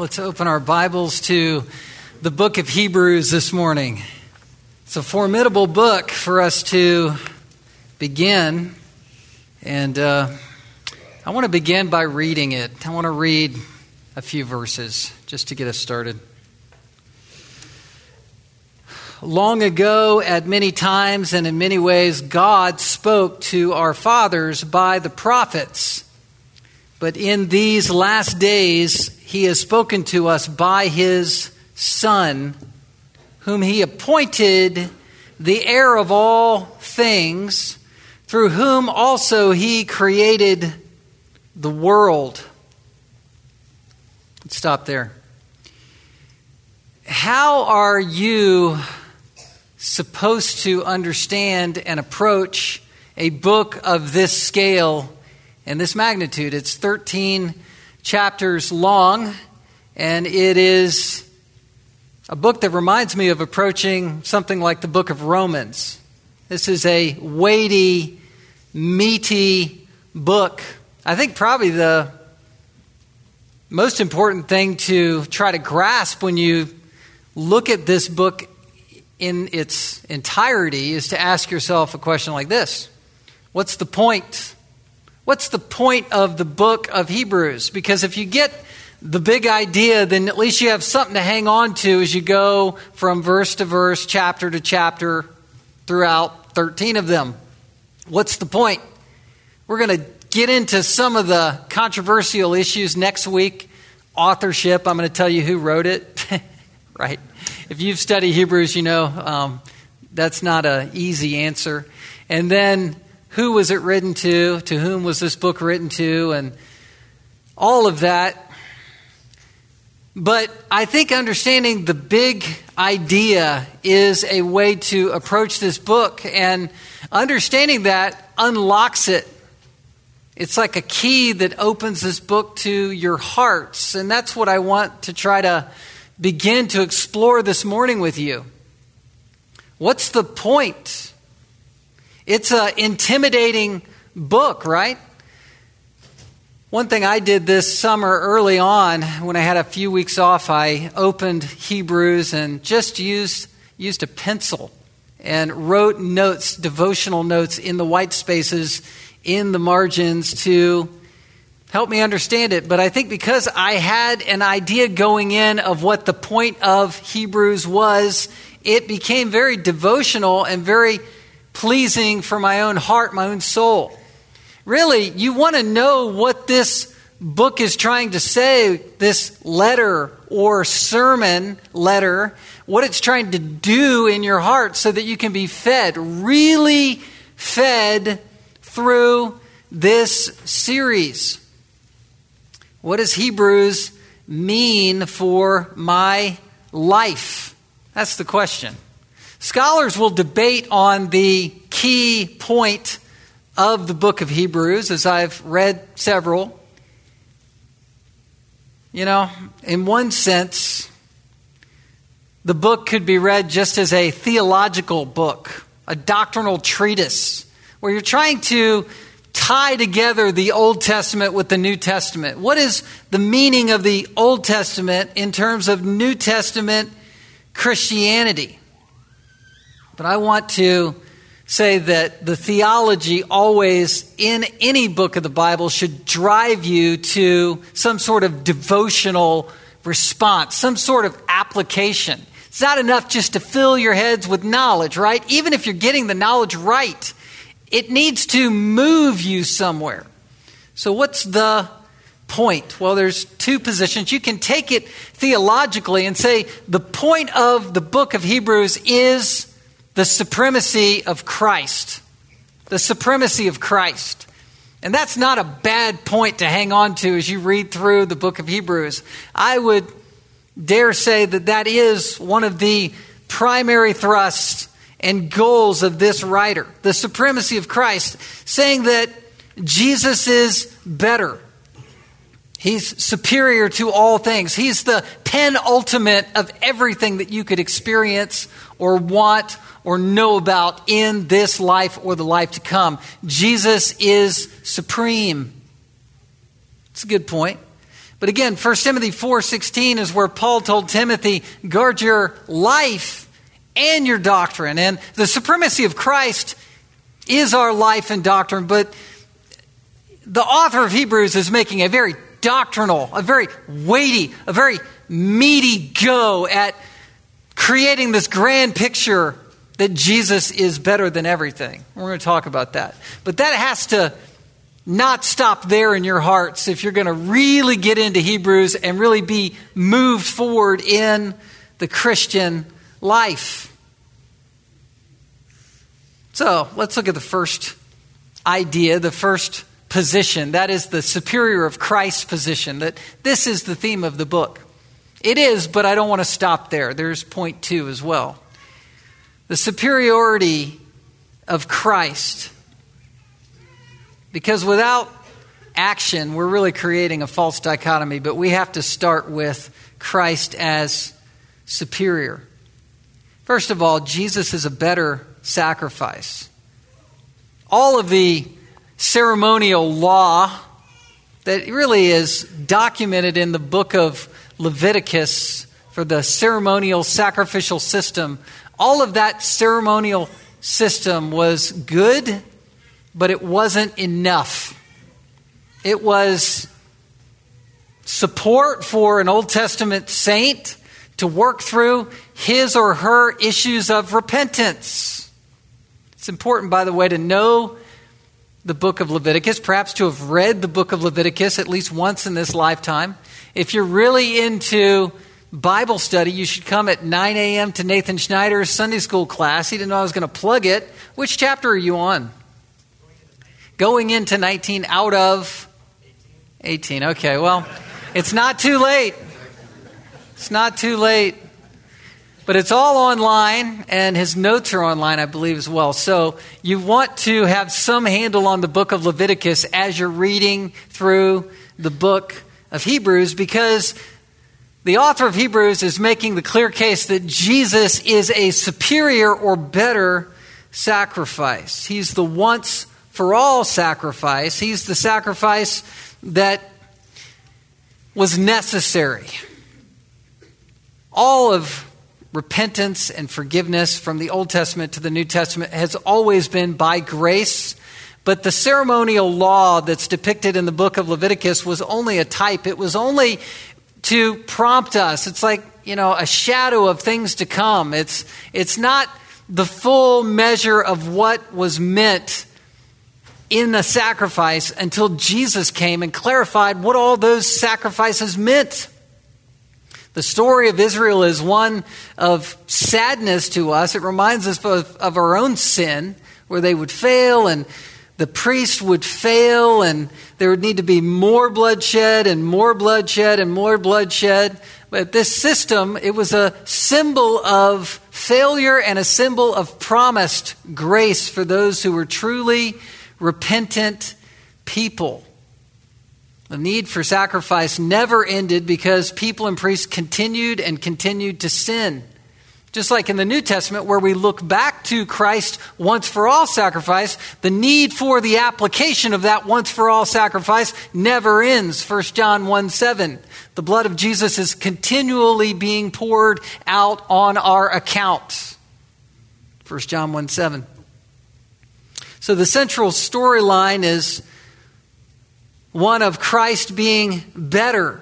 let's open our Bibles to the book of Hebrews this morning. It's a formidable book for us to begin. And uh, I want to begin by reading it. I want to read a few verses just to get us started. Long ago, at many times and in many ways, God spoke to our fathers by the prophets. But in these last days, he has spoken to us by his Son, whom he appointed the heir of all things, through whom also he created the world. Let's stop there. How are you supposed to understand and approach a book of this scale and this magnitude. It's 13 chapters long, and it is a book that reminds me of approaching something like the book of Romans. This is a weighty, meaty book. I think probably the most important thing to try to grasp when you look at this book in its entirety is to ask yourself a question like this What's the point What's the point of the book of Hebrews? Because if you get the big idea, then at least you have something to hang on to as you go from verse to verse, chapter to chapter, throughout 13 of them. What's the point? We're going to get into some of the controversial issues next week. Authorship, I'm going to tell you who wrote it, right? If you've studied Hebrews, you know um, that's not an easy answer. And then who was it written to? To whom was this book written to? And all of that. But I think understanding the big idea is a way to approach this book, and understanding that unlocks it. It's like a key that opens this book to your hearts, and that's what I want to try to begin to explore this morning with you. What's the point? It's an intimidating book, right? One thing I did this summer early on, when I had a few weeks off, I opened Hebrews and just used, used a pencil and wrote notes, devotional notes in the white spaces in the margins to help me understand it. But I think because I had an idea going in of what the point of Hebrews was, it became very devotional and very pleasing for my own heart, my own soul. Really, you want to know what this book is trying to say, this letter or sermon letter, what it's trying to do in your heart so that you can be fed, really fed through this series. What does Hebrews mean for my life? That's the question. Scholars will debate on the key point of the book of Hebrews, as I've read several. You know, in one sense, the book could be read just as a theological book, a doctrinal treatise, where you're trying to tie together the Old Testament with the New Testament. What is the meaning of the Old Testament in terms of New Testament Christianity? But I want to say that the theology always, in any book of the Bible, should drive you to some sort of devotional response, some sort of application. It's not enough just to fill your heads with knowledge, right? Even if you're getting the knowledge right, it needs to move you somewhere. So, what's the point? Well, there's two positions. You can take it theologically and say the point of the book of Hebrews is the supremacy of Christ. The supremacy of Christ. And that's not a bad point to hang on to as you read through the book of Hebrews. I would dare say that that is one of the primary thrusts and goals of this writer the supremacy of Christ, saying that Jesus is better. He's superior to all things. He's the penultimate of everything that you could experience or want or know about in this life or the life to come. Jesus is supreme. It's a good point. But again, 1 Timothy 4:16 is where Paul told Timothy, guard your life and your doctrine. And the supremacy of Christ is our life and doctrine, but the author of Hebrews is making a very doctrinal, a very weighty, a very meaty go at creating this grand picture that Jesus is better than everything. We're going to talk about that. But that has to not stop there in your hearts if you're going to really get into Hebrews and really be moved forward in the Christian life. So let's look at the first idea, the first position. That is the superior of Christ's position. That this is the theme of the book. It is, but I don't want to stop there. There's point two as well. The superiority of Christ. Because without action, we're really creating a false dichotomy, but we have to start with Christ as superior. First of all, Jesus is a better sacrifice. All of the ceremonial law that really is documented in the book of Leviticus for the ceremonial sacrificial system, all of that ceremonial system was good, but it wasn't enough. It was support for an Old Testament saint to work through his or her issues of repentance. It's important, by the way, to know the book of Leviticus, perhaps to have read the book of Leviticus at least once in this lifetime. If you're really into Bible study, you should come at 9 a.m. to Nathan Schneider's Sunday school class. He didn't know I was going to plug it. Which chapter are you on? Going into 19 out of 18. Okay, well, it's not too late. It's not too late. But it's all online, and his notes are online, I believe, as well. So you want to have some handle on the book of Leviticus as you're reading through the book of Hebrews because the author of Hebrews is making the clear case that Jesus is a superior or better sacrifice. He's the once for all sacrifice, he's the sacrifice that was necessary. All of repentance and forgiveness from the Old Testament to the New Testament has always been by grace. But the ceremonial law that's depicted in the book of Leviticus was only a type. It was only to prompt us. It's like, you know, a shadow of things to come. It's, it's not the full measure of what was meant in the sacrifice until Jesus came and clarified what all those sacrifices meant. The story of Israel is one of sadness to us. It reminds us of, of our own sin, where they would fail and the priest would fail, and there would need to be more bloodshed and more bloodshed and more bloodshed. But this system, it was a symbol of failure and a symbol of promised grace for those who were truly repentant people. The need for sacrifice never ended because people and priests continued and continued to sin. Just like in the New Testament, where we look back to Christ once for all sacrifice, the need for the application of that once for all sacrifice never ends. 1 John 1 7. The blood of Jesus is continually being poured out on our account. 1 John 1 7. So the central storyline is one of Christ being better.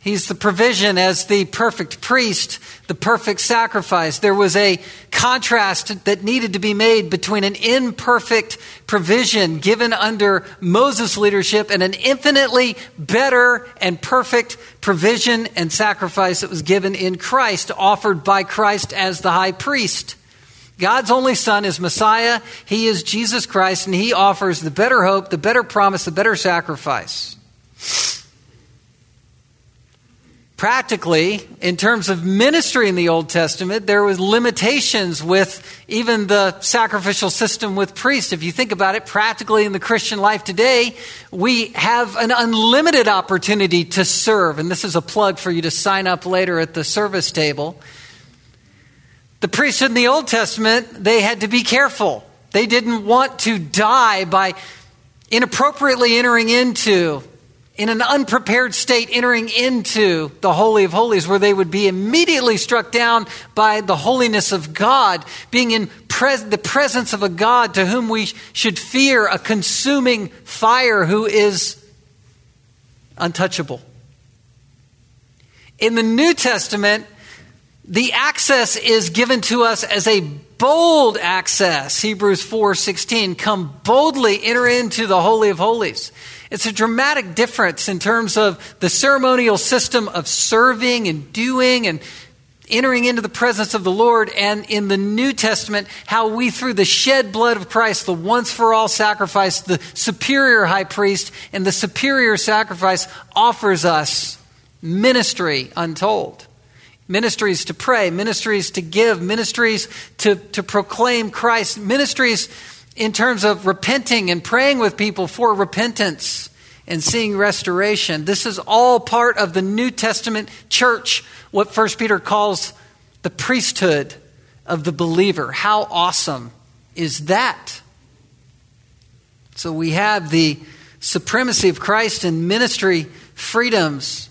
He's the provision as the perfect priest, the perfect sacrifice. There was a contrast that needed to be made between an imperfect provision given under Moses' leadership and an infinitely better and perfect provision and sacrifice that was given in Christ, offered by Christ as the high priest. God's only Son is Messiah. He is Jesus Christ, and He offers the better hope, the better promise, the better sacrifice. Practically, in terms of ministry in the Old Testament, there was limitations with even the sacrificial system with priests. If you think about it, practically in the Christian life today, we have an unlimited opportunity to serve. And this is a plug for you to sign up later at the service table. The priests in the Old Testament, they had to be careful. They didn't want to die by inappropriately entering into in an unprepared state entering into the Holy of Holies, where they would be immediately struck down by the holiness of God, being in pres- the presence of a God to whom we should fear, a consuming fire who is untouchable. In the New Testament, the access is given to us as a bold access. Hebrews 4:16, come boldly enter into the holy of holies. It's a dramatic difference in terms of the ceremonial system of serving and doing and entering into the presence of the Lord, and in the New Testament, how we, through the shed blood of Christ, the once for all sacrifice, the superior high priest, and the superior sacrifice offers us ministry untold. Ministries to pray, ministries to give, ministries to, to proclaim Christ, ministries in terms of repenting and praying with people for repentance and seeing restoration. This is all part of the New Testament church, what 1 Peter calls the priesthood of the believer. How awesome is that? So we have the supremacy of Christ and ministry freedoms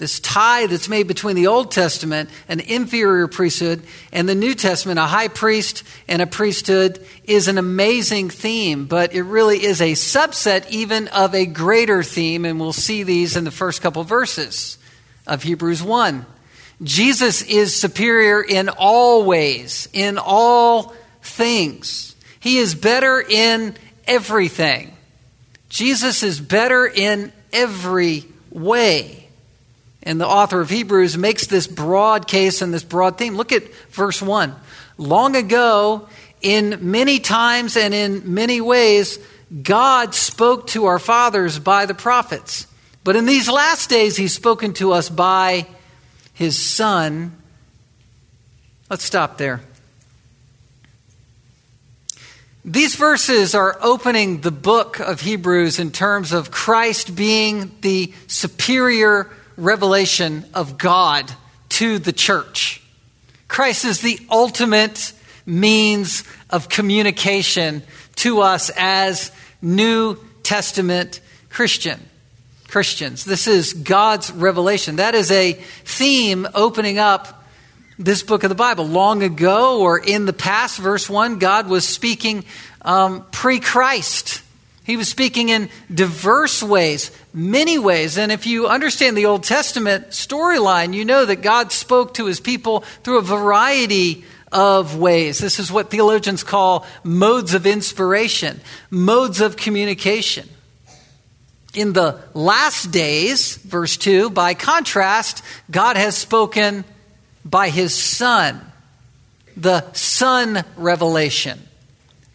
this tie that's made between the Old Testament, an inferior priesthood, and the New Testament, a high priest and a priesthood, is an amazing theme, but it really is a subset even of a greater theme, and we'll see these in the first couple verses of Hebrews 1. Jesus is superior in all ways, in all things. He is better in everything. Jesus is better in every way. And the author of Hebrews makes this broad case and this broad theme. Look at verse 1. Long ago, in many times and in many ways, God spoke to our fathers by the prophets. But in these last days, He's spoken to us by His Son. Let's stop there. These verses are opening the book of Hebrews in terms of Christ being the superior revelation of God to the church. Christ is the ultimate means of communication to us as New Testament Christian. Christians. This is God's revelation. That is a theme opening up this book of the Bible. Long ago or in the past, verse 1, God was speaking um, pre Christ. He was speaking in diverse ways, many ways. And if you understand the Old Testament storyline, you know that God spoke to his people through a variety of ways. This is what theologians call modes of inspiration, modes of communication. In the last days, verse 2, by contrast, God has spoken by his Son, the Son revelation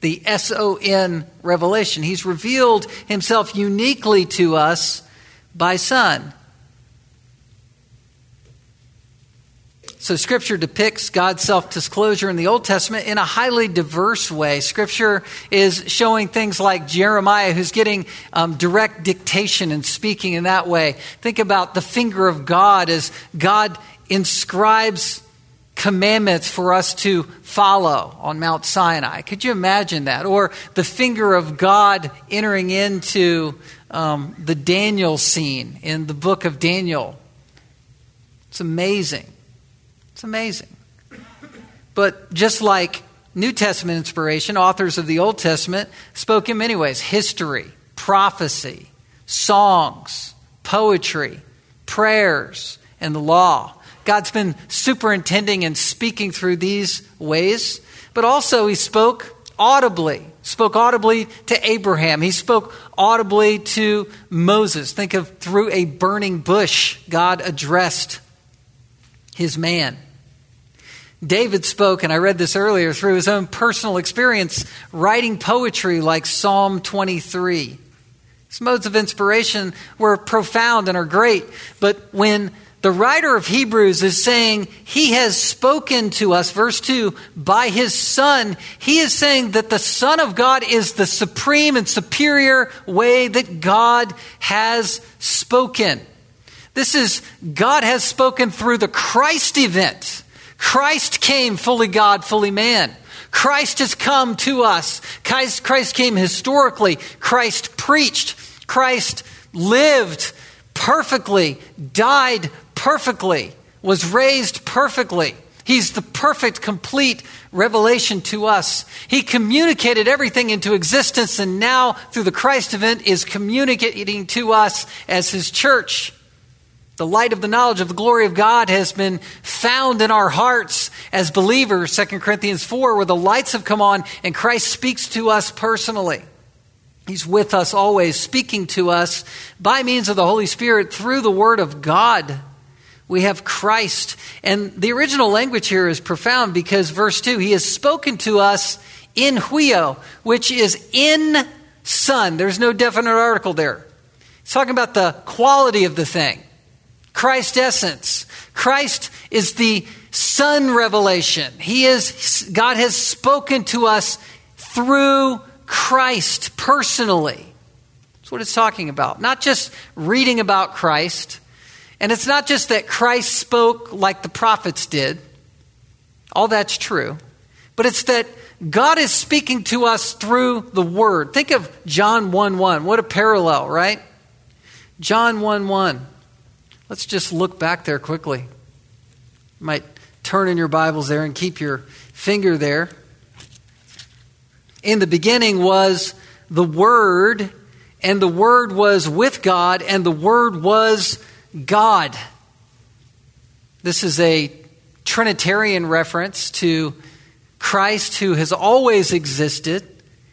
the S O N revelation. He's revealed himself uniquely to us by Son. So, Scripture depicts God's self disclosure in the Old Testament in a highly diverse way. Scripture is showing things like Jeremiah, who's getting um, direct dictation and speaking in that way. Think about the finger of God as God inscribes commandments for us to follow on Mount Sinai. Could you imagine that? Or the finger of God entering into um, the Daniel scene in the book of Daniel. It's amazing. It's amazing. But just like New Testament inspiration, authors of the Old Testament spoke in many ways history, prophecy, songs, poetry, prayers, and the law. God's been superintending and speaking through these ways, but also He spoke audibly. Spoke audibly to Abraham. He spoke audibly to Moses. Think of through a burning bush, God addressed his man. David spoke, and I read this earlier, through his own personal experience, writing poetry like Psalm 23. These modes of inspiration were profound and are great, but when the writer of Hebrews is saying he has spoken to us, verse 2, by his Son. He is saying that the Son of God is the supreme and superior way that God has spoken. This is God has spoken through the Christ event. Christ came fully God, fully man. Christ has come to us. Christ, Christ came historically. Christ preached. Christ lived perfectly, died perfectly, was raised perfectly. He's the perfect, complete revelation to us. He communicated everything into existence and now, through the Christ event, is communicating to us as His church. The light of the knowledge of the glory of God has been found in our hearts as believers, 2 Corinthians 4, where the lights have come on and Christ speaks to us personally. He's with us always, speaking to us by means of the Holy Spirit through the Word of God. We have Christ. And the original language here is profound because verse 2, He has spoken to us in huio, which is in Son. There's no definite article there. It's talking about the quality of the thing. Christ essence. Christ is the Son revelation. He is, God has spoken to us through Christ personally. That's what it's talking about. Not just reading about Christ. And it's not just that Christ spoke like the prophets did. All that's true. But it's that God is speaking to us through the Word. Think of John 1 1. What a parallel, right? John 1 1. Let's just look back there quickly. You might turn in your Bibles there and keep your finger there. In the beginning was the Word, and the Word was with God, and the Word was God. This is a Trinitarian reference to Christ who has always existed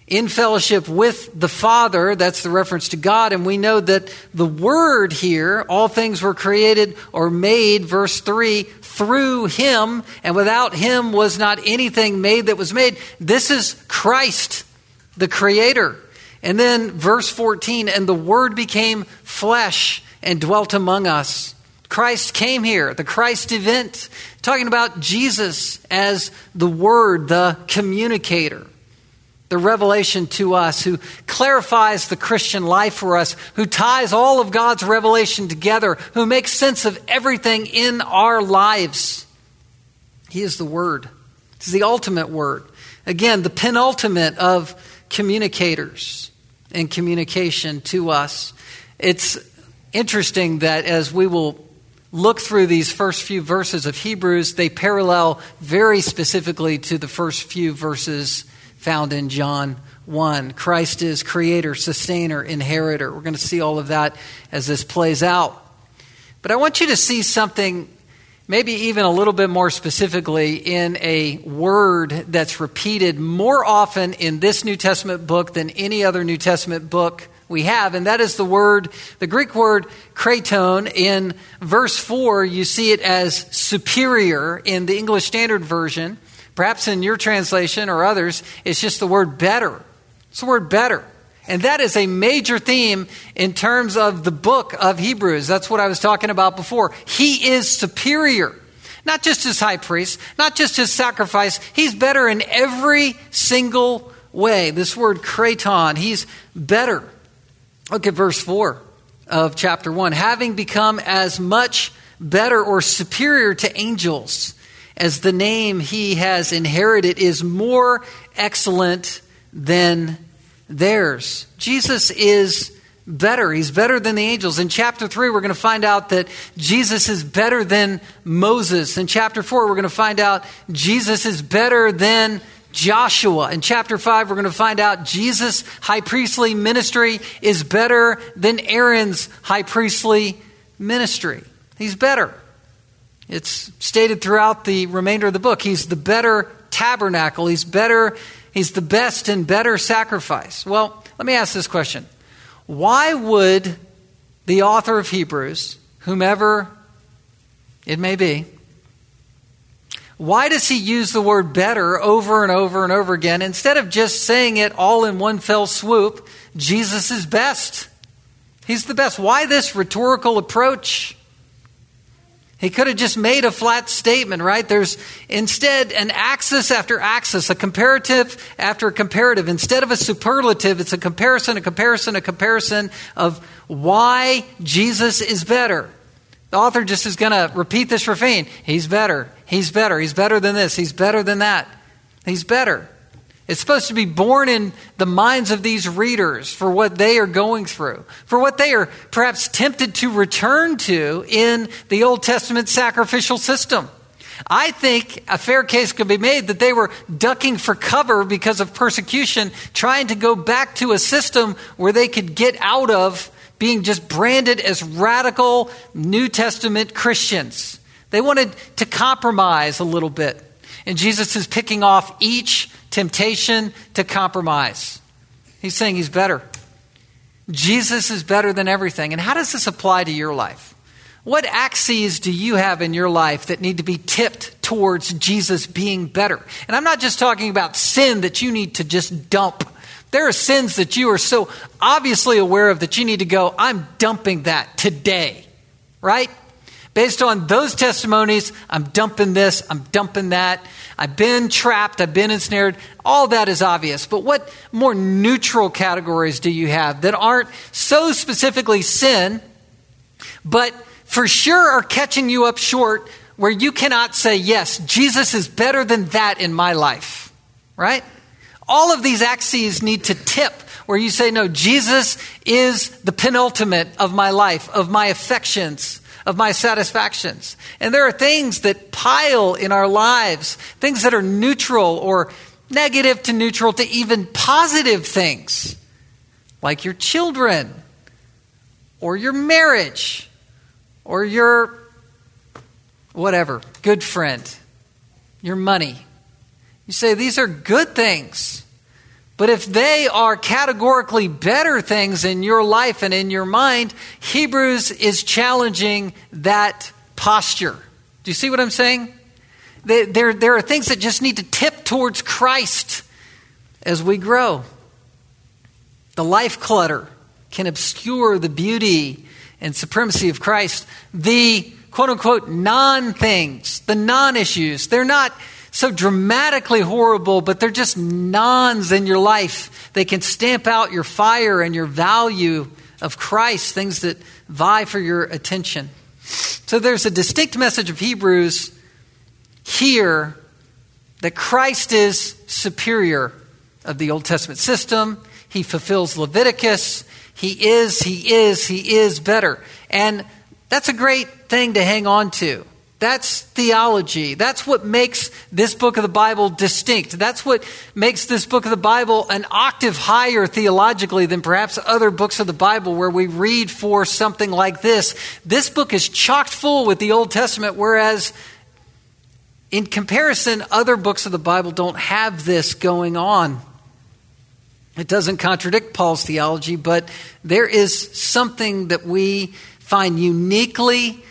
in fellowship with the Father. That's the reference to God. And we know that the Word here, all things were created or made, verse 3, through Him, and without Him was not anything made that was made. This is Christ, the Creator. And then verse 14, and the Word became flesh and dwelt among us. Christ came here, the Christ event, talking about Jesus as the Word, the communicator the revelation to us, who clarifies the Christian life for us, who ties all of God's revelation together, who makes sense of everything in our lives. He is the Word. He's the ultimate Word. Again, the penultimate of communicators and communication to us. It's interesting that as we will look through these first few verses of Hebrews, they parallel very specifically to the first few verses found in John 1. Christ is creator, sustainer, inheritor. We're going to see all of that as this plays out. But I want you to see something, maybe even a little bit more specifically, in a word that's repeated more often in this New Testament book than any other New Testament book we have, and that is the word, the Greek word kreitton. In verse 4, you see it as superior in the English Standard Version. Perhaps in your translation or others, it's just the word better. It's the word better. And that is a major theme in terms of the book of Hebrews. That's what I was talking about before. He is superior. Not just as high priest, not just his sacrifice. He's better in every single way. This word kreitton, he's better. Look at verse 4 of chapter 1. Having become as much better or superior to angels as the name he has inherited is more excellent than theirs. Jesus is better. He's better than the angels. In chapter 3, we're going to find out that Jesus is better than Moses. In chapter 4, we're going to find out Jesus is better than Joshua. In chapter 5, we're going to find out Jesus' high priestly ministry is better than Aaron's high priestly ministry. He's better. It's stated throughout the remainder of the book. He's the better tabernacle. He's better, he's the best and better sacrifice. Well, let me ask this question. Why would the author of Hebrews, whomever it may be, why does he use the word better over and over and over again instead of just saying it all in one fell swoop? Jesus is best. He's the best. Why this rhetorical approach? He could have just made a flat statement, right? There's instead an axis after axis, a comparative after a comparative. Instead of a superlative, it's a comparison, a comparison, a comparison of why Jesus is better. The author just is going to repeat this refrain He's better. He's better. He's better than this. He's better than that. He's better. It's supposed to be born in the minds of these readers for what they are going through, for what they are perhaps tempted to return to in the Old Testament sacrificial system. I think a fair case could be made that they were ducking for cover because of persecution, trying to go back to a system where they could get out of being just branded as radical New Testament Christians. They wanted to compromise a little bit. And Jesus is picking off each temptation to compromise. He's saying he's better. Jesus is better than everything. And how does this apply to your life? What axes do you have in your life that need to be tipped towards Jesus being better? And I'm not just talking about sin that you need to just dump. There are sins that you are so obviously aware of that you need to go, I'm dumping that today, right? Based on those testimonies, I'm dumping this, I'm dumping that. I've been trapped, I've been ensnared. All that is obvious. But what more neutral categories do you have that aren't so specifically sin, but for sure are catching you up short where you cannot say, Yes, Jesus is better than that in my life, right? All of these axes need to tip where you say, No, Jesus is the penultimate of my life, of my affections, of my satisfactions. And there are things that pile in our lives, things that are neutral or negative to neutral to even positive things, like your children or your marriage or your whatever, good friend, your money. You say these are good things. But if they are categorically better things in your life and in your mind, Hebrews is challenging that posture. Do you see what I'm saying? There, there are things that just need to tip towards Christ as we grow. The life clutter can obscure the beauty and supremacy of Christ, the quote unquote non things, the non issues, they're not so dramatically horrible, but they're just nons in your life. They can stamp out your fire and your value of Christ, things that vie for your attention. So there's a distinct message of Hebrews here that Christ is superior of the Old Testament system. He fulfills Leviticus. He is, He is, He is better. And that's a great thing to hang on to. That's theology. That's what makes this book of the Bible distinct. That's what makes this book of the Bible an octave higher theologically than perhaps other books of the Bible where we read for something like this. This book is chocked full with the Old Testament, whereas in comparison, other books of the Bible don't have this going on. It doesn't contradict Paul's theology, but there is something that we find uniquely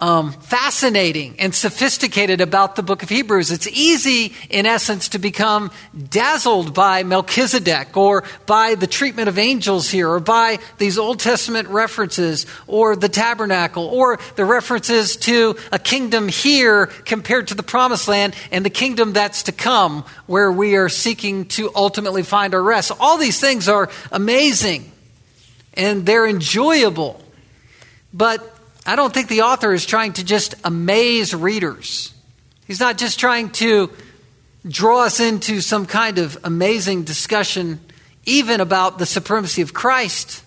um, fascinating and sophisticated about the book of Hebrews. It's easy, in essence, to become dazzled by Melchizedek or by the treatment of angels here or by these Old Testament references or the tabernacle or the references to a kingdom here compared to the promised land and the kingdom that's to come where we are seeking to ultimately find our rest. All these things are amazing and they're enjoyable. But I don't think the author is trying to just amaze readers. He's not just trying to draw us into some kind of amazing discussion, even about the supremacy of Christ.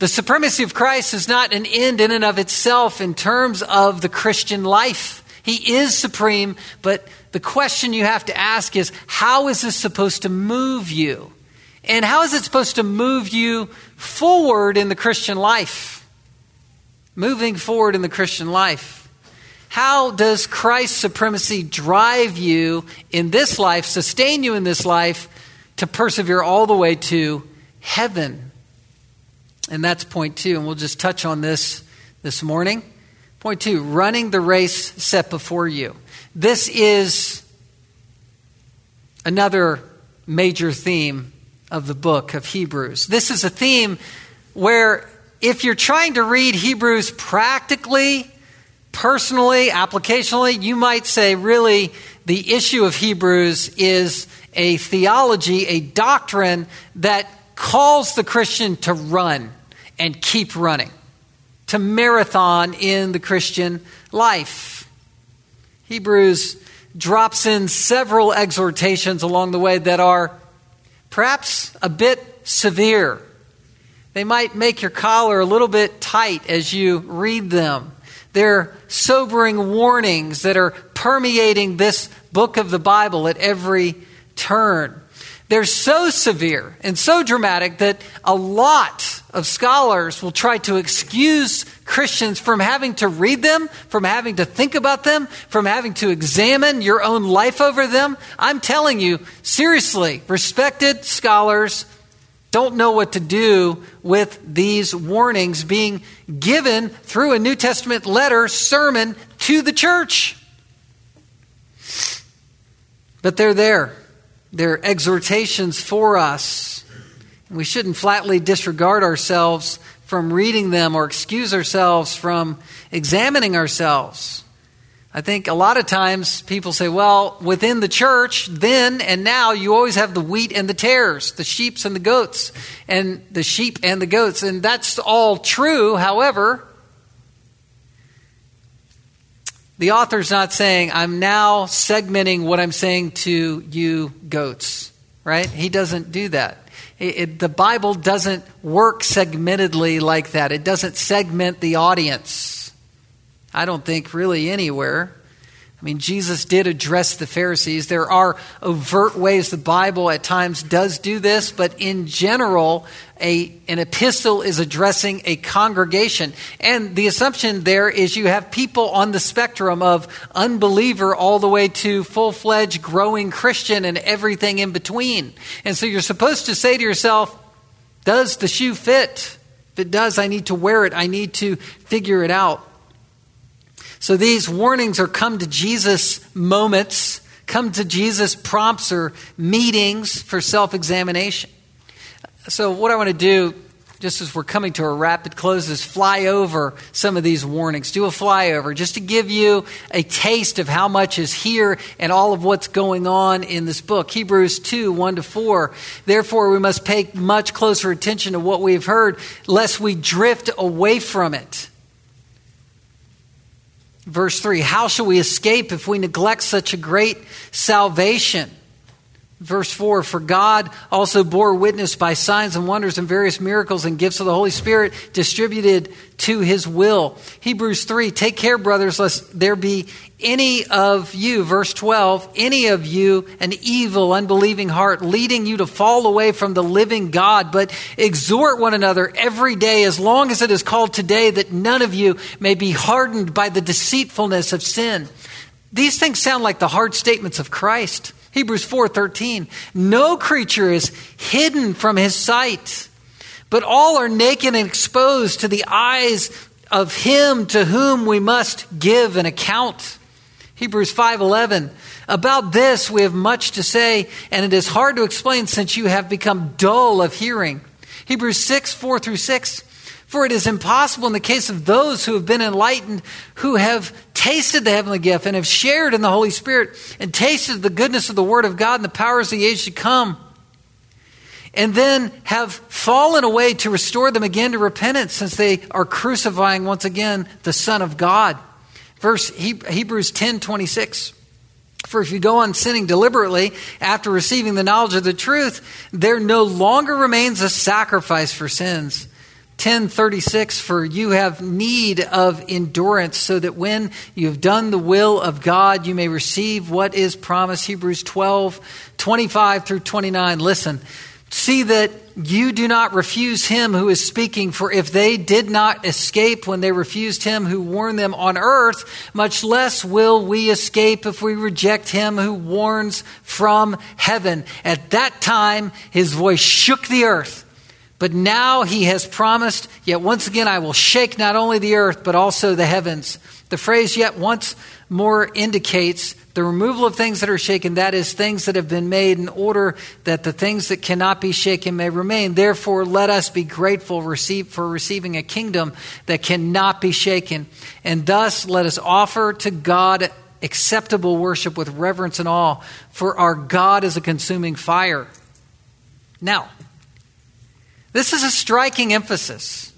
The supremacy of Christ is not an end in and of itself in terms of the Christian life. He is supreme, but the question you have to ask is how is this supposed to move you? And how is it supposed to move you forward in the Christian life? Moving forward in the Christian life. How does Christ's supremacy drive you in this life, sustain you in this life, to persevere all the way to heaven? And that's point two, and we'll just touch on this this morning. Point two running the race set before you. This is another major theme of the book of Hebrews. This is a theme where if you're trying to read Hebrews practically, personally, applicationally, you might say really the issue of Hebrews is a theology, a doctrine that calls the Christian to run and keep running, to marathon in the Christian life. Hebrews drops in several exhortations along the way that are perhaps a bit severe. They might make your collar a little bit tight as you read them. They're sobering warnings that are permeating this book of the Bible at every turn. They're so severe and so dramatic that a lot of scholars will try to excuse Christians from having to read them, from having to think about them, from having to examine your own life over them. I'm telling you, seriously, respected scholars don't know what to do with these warnings being given through a New Testament letter, sermon to the church. But they're there. They're exhortations for us. We shouldn't flatly disregard ourselves from reading them or excuse ourselves from examining ourselves. I think a lot of times people say, well, within the church, then and now, you always have the wheat and the tares, the sheep and the goats, and the sheep and the goats. And that's all true. However, the author's not saying, I'm now segmenting what I'm saying to you goats, right? He doesn't do that. It, it, the Bible doesn't work segmentedly like that, it doesn't segment the audience. I don't think really anywhere. I mean, Jesus did address the Pharisees. There are overt ways the Bible at times does do this, but in general, a, an epistle is addressing a congregation. And the assumption there is you have people on the spectrum of unbeliever all the way to full fledged growing Christian and everything in between. And so you're supposed to say to yourself, does the shoe fit? If it does, I need to wear it. I need to figure it out. So these warnings are come to Jesus moments, come to Jesus prompts or meetings for self examination. So, what I want to do, just as we're coming to a rapid close, is fly over some of these warnings. Do a flyover just to give you a taste of how much is here and all of what's going on in this book. Hebrews 2 1 to 4. Therefore, we must pay much closer attention to what we've heard, lest we drift away from it. Verse 3 How shall we escape if we neglect such a great salvation? Verse 4 For God also bore witness by signs and wonders and various miracles and gifts of the Holy Spirit distributed to his will. Hebrews 3 Take care, brothers, lest there be any of you, verse 12, any of you an evil, unbelieving heart, leading you to fall away from the living God, but exhort one another every day, as long as it is called today, that none of you may be hardened by the deceitfulness of sin. These things sound like the hard statements of Christ. Hebrews 4:13 No creature is hidden from his sight but all are naked and exposed to the eyes of him to whom we must give an account. Hebrews 5:11 About this we have much to say and it is hard to explain since you have become dull of hearing. Hebrews 6 4 through 6 For it is impossible in the case of those who have been enlightened who have tasted the heavenly gift and have shared in the Holy Spirit and tasted the goodness of the word of God and the powers of the age to come and then have fallen away to restore them again to repentance since they are crucifying once again the Son of God. Verse Hebrews 10 26. For if you go on sinning deliberately after receiving the knowledge of the truth, there no longer remains a sacrifice for sins. 1036 for you have need of endurance so that when you have done the will of God you may receive what is promised Hebrews 12 25 through 29 listen See that you do not refuse him who is speaking, for if they did not escape when they refused him who warned them on earth, much less will we escape if we reject him who warns from heaven. At that time, his voice shook the earth. But now he has promised, yet once again I will shake not only the earth, but also the heavens. The phrase yet once more indicates the removal of things that are shaken, that is, things that have been made in order that the things that cannot be shaken may remain. Therefore, let us be grateful for receiving a kingdom that cannot be shaken. And thus, let us offer to God acceptable worship with reverence and awe, for our God is a consuming fire. Now, this is a striking emphasis.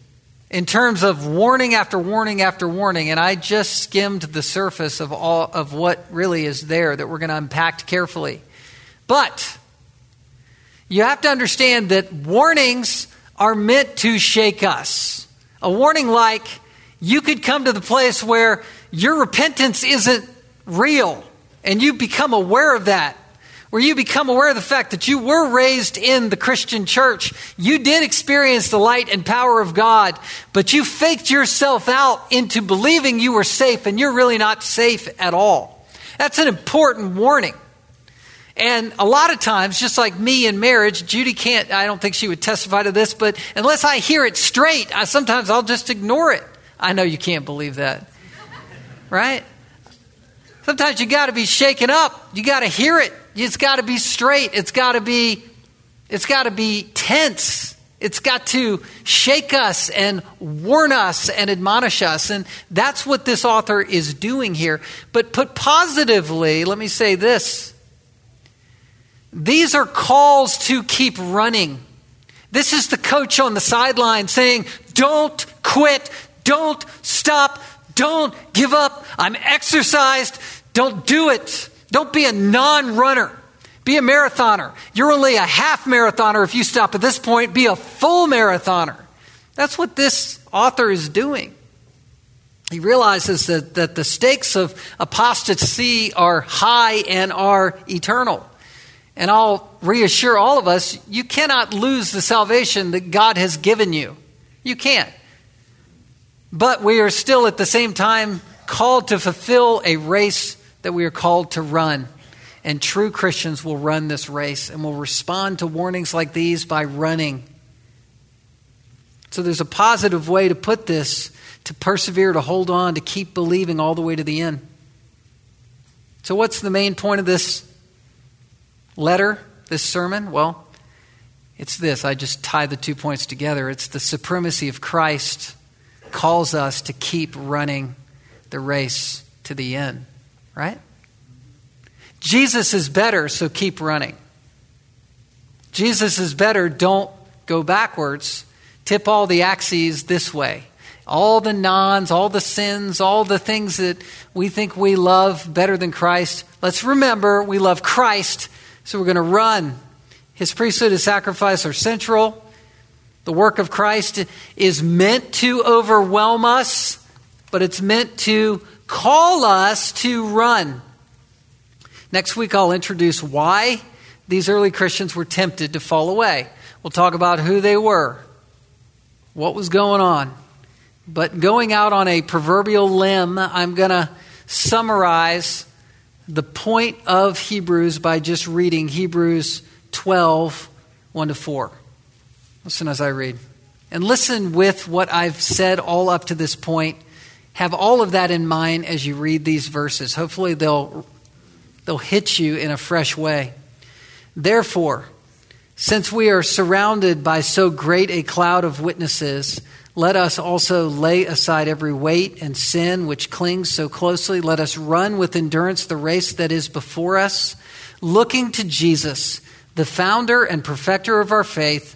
in terms of warning after warning after warning, and I just skimmed the surface of all of what really is there that we're going to unpack carefully. But you have to understand that warnings are meant to shake us. A warning like you could come to the place where your repentance isn't real and you become aware of that where you become aware of the fact that you were raised in the Christian church. You did experience the light and power of God, but you faked yourself out into believing you were safe, and you're really not safe at all. That's an important warning. And a lot of times, just like me in marriage, Judy can't, I don't think she would testify to this, but unless I hear it straight, I, sometimes I'll just ignore it. I know you can't believe that. Right? Sometimes you got to be shaken up. You got to hear it. It's got to be straight. It's got to be it's got to be tense. It's got to shake us and warn us and admonish us. And that's what this author is doing here. But put positively, let me say this. These are calls to keep running. This is the coach on the sideline saying, Don't quit, don't stop, don't give up. I'm exercised, don't do it. Don't be a non runner. Be a marathoner. You're only a half marathoner if you stop at this point. Be a full marathoner. That's what this author is doing. He realizes that, that the stakes of apostasy are high and are eternal. And I'll reassure all of us you cannot lose the salvation that God has given you. You can't. But we are still at the same time called to fulfill a race that we are called to run. And true Christians will run this race and will respond to warnings like these by running. So there's a positive way to put this to persevere, to hold on, to keep believing all the way to the end. So, what's the main point of this letter, this sermon? Well, it's this. I just tie the two points together. It's the supremacy of Christ calls us to keep running the race to the end right? Jesus is better, so keep running. Jesus is better, don't go backwards. Tip all the axes this way. All the nons, all the sins, all the things that we think we love better than Christ. Let's remember we love Christ, so we're going to run. His priesthood, his sacrifice are central. The work of Christ is meant to overwhelm us, but it's meant to call us to run. Next week, I'll introduce why these early Christians were tempted to fall away. We'll talk about who they were, what was going on. But going out on a proverbial limb, I'm going to summarize the point of Hebrews by just reading Hebrews 12, 1 to 4. Listen as I read. And listen with what I've said all up to this point have all of that in mind as you read these verses. Hopefully, they'll, they'll hit you in a fresh way. Therefore, since we are surrounded by so great a cloud of witnesses, let us also lay aside every weight and sin which clings so closely. Let us run with endurance the race that is before us, looking to Jesus, the founder and perfecter of our faith